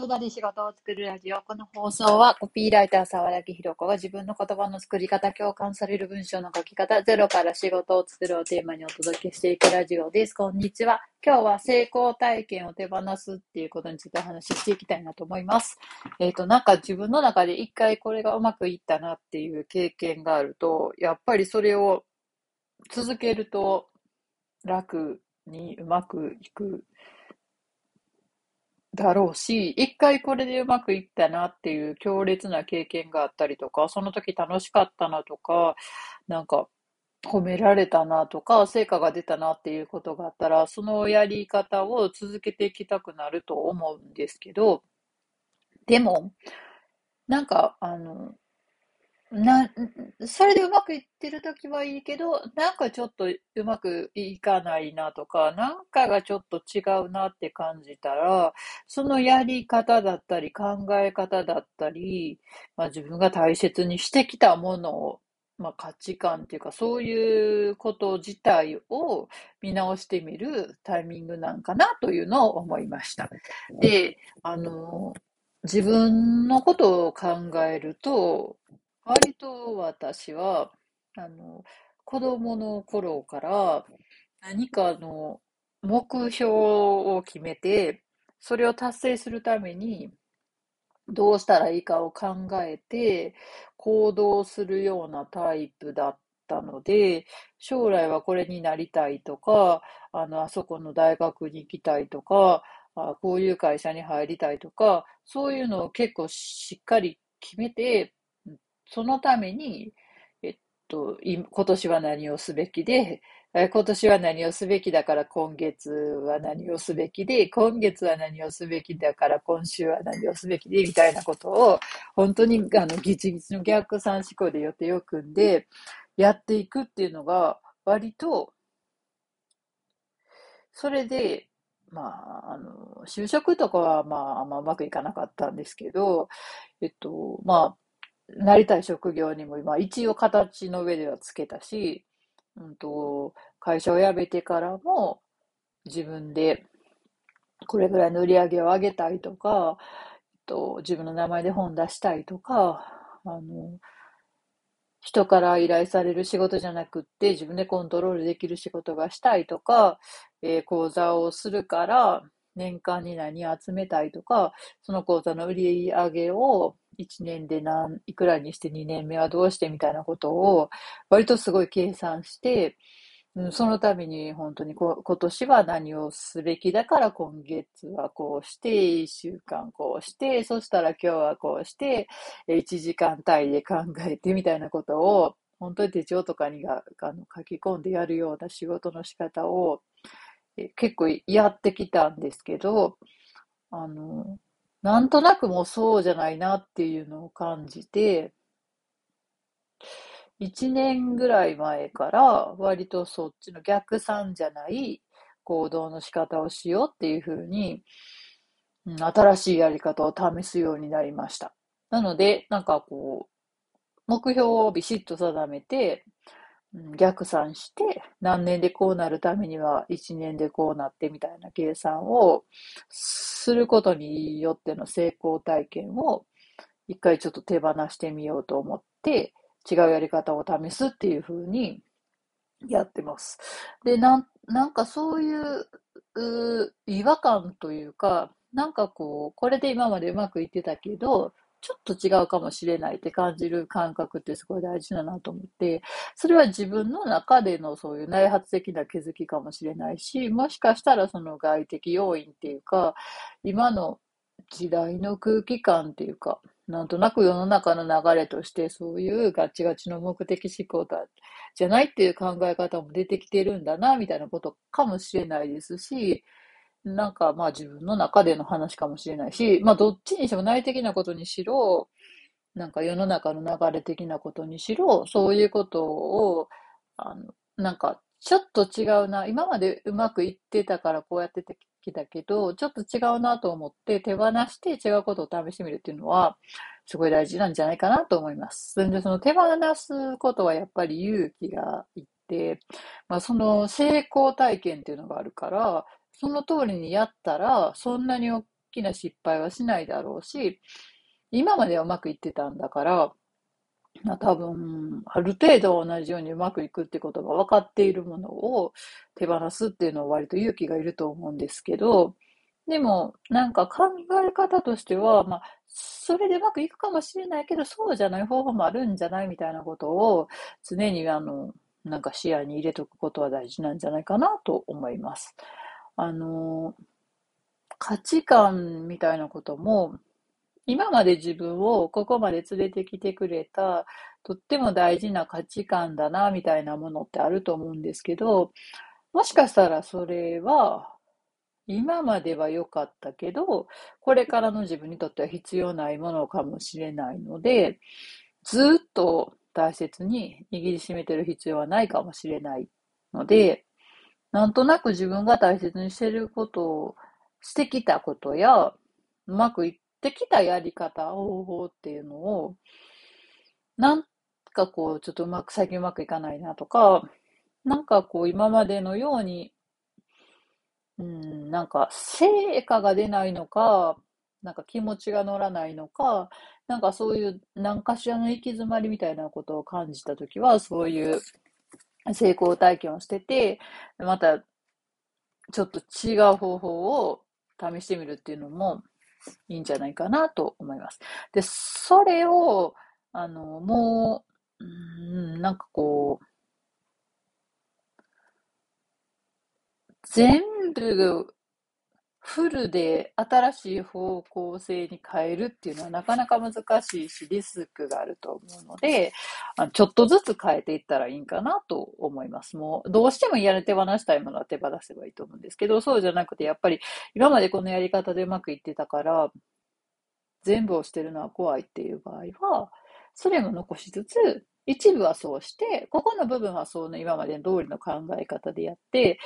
言葉で仕事を作るラジオ。この放送はコピーライター沢崎ひろ子が自分の言葉の作り方、共感される文章の書き方、ゼロから仕事を作るをテーマにお届けしていくラジオです。こんにちは。今日は成功体験を手放すっていうことについてお話ししていきたいなと思います。えっ、ー、と、なんか自分の中で一回これがうまくいったなっていう経験があると、やっぱりそれを続けると楽にうまくいくだろうし、一回これでうまくいったなっていう強烈な経験があったりとか、その時楽しかったなとか、なんか褒められたなとか、成果が出たなっていうことがあったら、そのやり方を続けていきたくなると思うんですけど、でも、なんか、あの、な、それでうまくいってる時はいいけど、なんかちょっとうまくいかないなとか、なんかがちょっと違うなって感じたら、そのやり方だったり考え方だったり、まあ、自分が大切にしてきたものを、まあ、価値観っていうか、そういうこと自体を見直してみるタイミングなんかなというのを思いました。で、あの、自分のことを考えると、割と私は、あの、子供の頃から何かの目標を決めて、それを達成するためにどうしたらいいかを考えて行動するようなタイプだったので、将来はこれになりたいとか、あの、あそこの大学に行きたいとか、あこういう会社に入りたいとか、そういうのを結構しっかり決めてそのために、えっと、今年は何をすべきで、今年は何をすべきだから今月は何をすべきで、今月は何をすべきだから今週は何をすべきで、みたいなことを、本当にあのギチギチの逆算思考で予定を組んで、やっていくっていうのが、割と、それで、まあ、あの、就職とかは、まあ、あんまうまくいかなかったんですけど、えっと、まあ、なりたい職業にも今一応形の上ではつけたし、うんと、会社を辞めてからも自分でこれぐらいの売り上げを上げたいとか、と、自分の名前で本出したいとか、あの、人から依頼される仕事じゃなくって自分でコントロールできる仕事がしたいとか、えー、講座をするから年間に何集めたいとか、その講座の売り上げを1年で何、いくらにして2年目はどうしてみたいなことを、割とすごい計算して、うん、そのために本当にこ今年は何をすべきだから今月はこうして、1週間こうして、そしたら今日はこうして、1時間単位で考えてみたいなことを、本当に手帳とかにがあの書き込んでやるような仕事の仕方を結構やってきたんですけど、あの、なんとなくもうそうじゃないなっていうのを感じて、1年ぐらい前から割とそっちの逆算じゃない行動の仕方をしようっていうふうに、新しいやり方を試すようになりました。なので、なんかこう、目標をビシッと定めて、逆算して、何年でこうなるためには1年でこうなってみたいな計算をすることによっての成功体験を一回ちょっと手放してみようと思って違うやり方を試すっていう風にやってます。で、なん、なんかそういう違和感というか、なんかこう、これで今までうまくいってたけど、ちょっと違うかもしれないって感じる感覚ってすごい大事だなと思って、それは自分の中でのそういう内発的な気づきかもしれないし、もしかしたらその外的要因っていうか、今の時代の空気感っていうか、なんとなく世の中の流れとしてそういうガチガチの目的思考だ、じゃないっていう考え方も出てきてるんだな、みたいなことかもしれないですし、なんかまあ自分の中での話かもしれないし、まあどっちにしても内的なことにしろ、なんか世の中の流れ的なことにしろ、そういうことを、あの、なんかちょっと違うな、今までうまくいってたからこうやっててきたけど、ちょっと違うなと思って手放して違うことを試してみるっていうのは、すごい大事なんじゃないかなと思います。それでその手放すことはやっぱり勇気がいって、まあその成功体験っていうのがあるから、その通りにやったら、そんなに大きな失敗はしないだろうし、今まではうまくいってたんだから、まあ、多分、ある程度同じようにうまくいくってことが分かっているものを手放すっていうのは割と勇気がいると思うんですけど、でも、なんか考え方としては、まあ、それでうまくいくかもしれないけど、そうじゃない方法もあるんじゃないみたいなことを常にあの、なんか視野に入れとくことは大事なんじゃないかなと思います。あの、価値観みたいなことも、今まで自分をここまで連れてきてくれた、とっても大事な価値観だな、みたいなものってあると思うんですけど、もしかしたらそれは、今までは良かったけど、これからの自分にとっては必要ないものかもしれないので、ずっと大切に握りしめてる必要はないかもしれないので、なんとなく自分が大切にしてることを、してきたことや、うまくいってきたやり方、方法っていうのを、なんかこう、ちょっとうまく、最近うまくいかないなとか、なんかこう、今までのようにうん、なんか成果が出ないのか、なんか気持ちが乗らないのか、なんかそういう何かしらの行き詰まりみたいなことを感じたときは、そういう成功体験をしてて、またちょっと違う方法を試してみるっていうのもいいんじゃないかなと思います。で、それを、あの、もう、うん、なんかこう、全部フルで新しい方向性に変えるっていうのはなかなか難しいし、リスクがあると思うので、ちょっとずつ変えていったらいいんかなと思います。もう、どうしてもやる手放したいものは手放せばいいと思うんですけど、そうじゃなくて、やっぱり今までこのやり方でうまくいってたから、全部をしてるのは怖いっていう場合は、それも残しつつ、一部はそうして、ここの部分はその今までの通りの考え方でやって、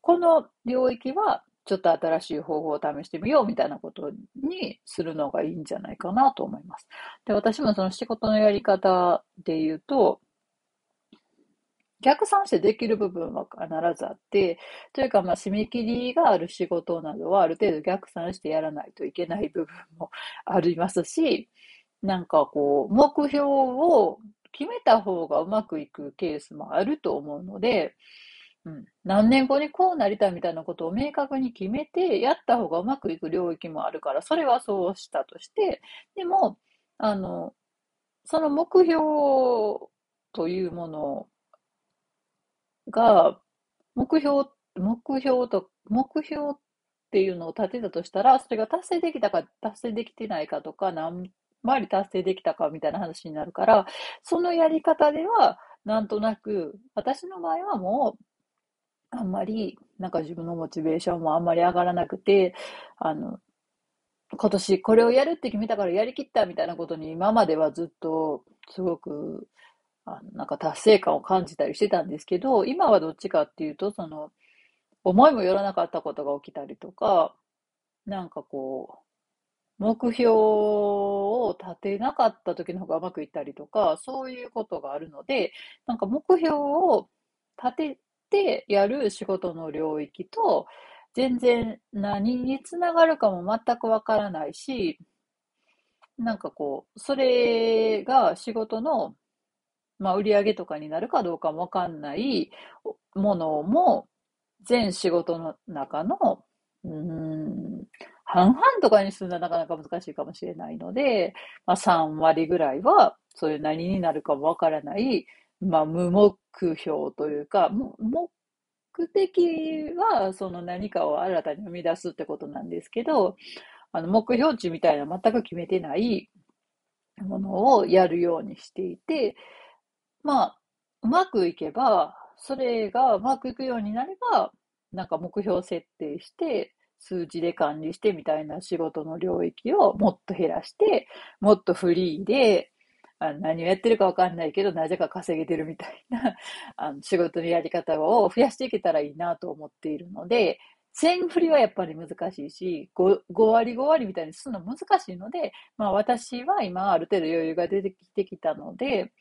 この領域はちょっと新しい方法を試してみようみたいなことにするのがいいんじゃないかなと思います。で、私もその仕事のやり方で言うと、逆算してできる部分は必ずあって、というか、まあ、締め切りがある仕事などはある程度逆算してやらないといけない部分もありますし、なんかこう、目標を決めた方がうまくいくケースもあると思うので、うん、何年後にこうなりたいみたいなことを明確に決めてやった方がうまくいく領域もあるから、それはそうしたとして、でも、あの、その目標というものが、目標、目標と、目標っていうのを立てたとしたら、それが達成できたか、達成できてないかとか、何回り達成できたかみたいな話になるから、そのやり方では、なんとなく、私の場合はもう、あんまり、なんか自分のモチベーションもあんまり上がらなくて、あの、今年これをやるって決めたからやりきったみたいなことに今まではずっとすごくあのなんか達成感を感じたりしてたんですけど、今はどっちかっていうと、その思いもよらなかったことが起きたりとか、なんかこう、目標を立てなかった時の方がうまくいったりとか、そういうことがあるので、なんか目標を立てってやる仕事の領域と、全然何につながるかも全くわからないし、なんかこう、それが仕事の、まあ、売り上げとかになるかどうかもわかんないものも、全仕事の中の、うん、半々とかにするのはなかなか難しいかもしれないので、まあ、3割ぐらいは、そういう何になるかもわからない、まあ、無目標というか、目的はその何かを新たに生み出すってことなんですけど、あの目標値みたいな全く決めてないものをやるようにしていて、まあ、うまくいけば、それがうまくいくようになれば、なんか目標設定して、数字で管理してみたいな仕事の領域をもっと減らして、もっとフリーで、あの何をやってるかわかんないけど、なぜか稼げてるみたいな あの仕事のやり方を増やしていけたらいいなと思っているので、全振りはやっぱり難しいし、5, 5割5割みたいにするの難しいので、まあ私は今ある程度余裕が出てきてきたので、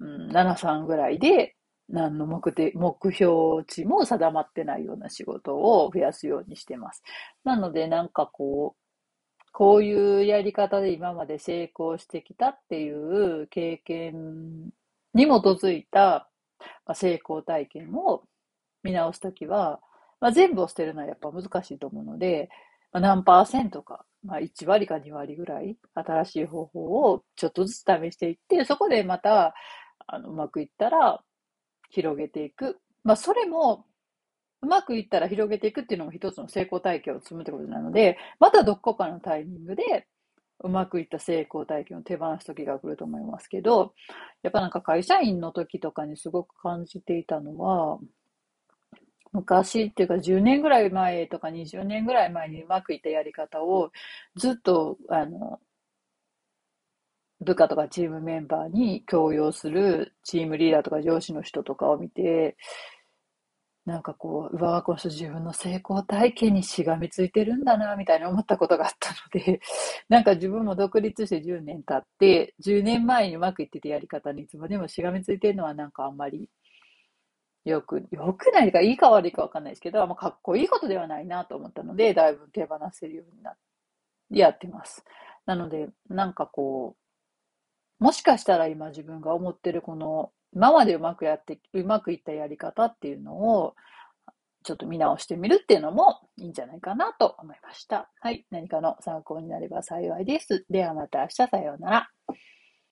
うん、7、3ぐらいで、何の目的、目標値も定まってないような仕事を増やすようにしてます。なのでなんかこうこういうやり方で今まで成功してきたっていう経験に基づいた成功体験を見直すときは、まあ、全部を捨てるのはやっぱ難しいと思うので、まあ、何パーセントか、まあ、1割か2割ぐらい新しい方法をちょっとずつ試していって、そこでまたあのうまくいったら広げていく。まあ、それもうまくいったら広げていくっていうのも一つの成功体験を積むってことなので、またどこかのタイミングで、うまくいった成功体験を手放す時が来ると思いますけど、やっぱなんか会社員の時とかにすごく感じていたのは、昔っていうか10年ぐらい前とか20年ぐらい前にうまくいったやり方をずっと、あの、部下とかチームメンバーに強要するチームリーダーとか上司の人とかを見て、なんかこう、うわこの人自分の成功体験にしがみついてるんだな、みたいに思ったことがあったので、なんか自分も独立して10年経って、10年前にうまくいってたやり方にいつまでもしがみついてるのはなんかあんまりよく、よくないか、いいか悪いかわかんないですけど、あんまかっこいいことではないなと思ったので、だいぶ手放せるようになって、やってます。なので、なんかこう、もしかしたら今自分が思ってるこの今までうまくやって、うまくいったやり方っていうのを、ちょっと見直してみるっていうのもいいんじゃないかなと思いました。はい。何かの参考になれば幸いです。ではまた明日さようなら。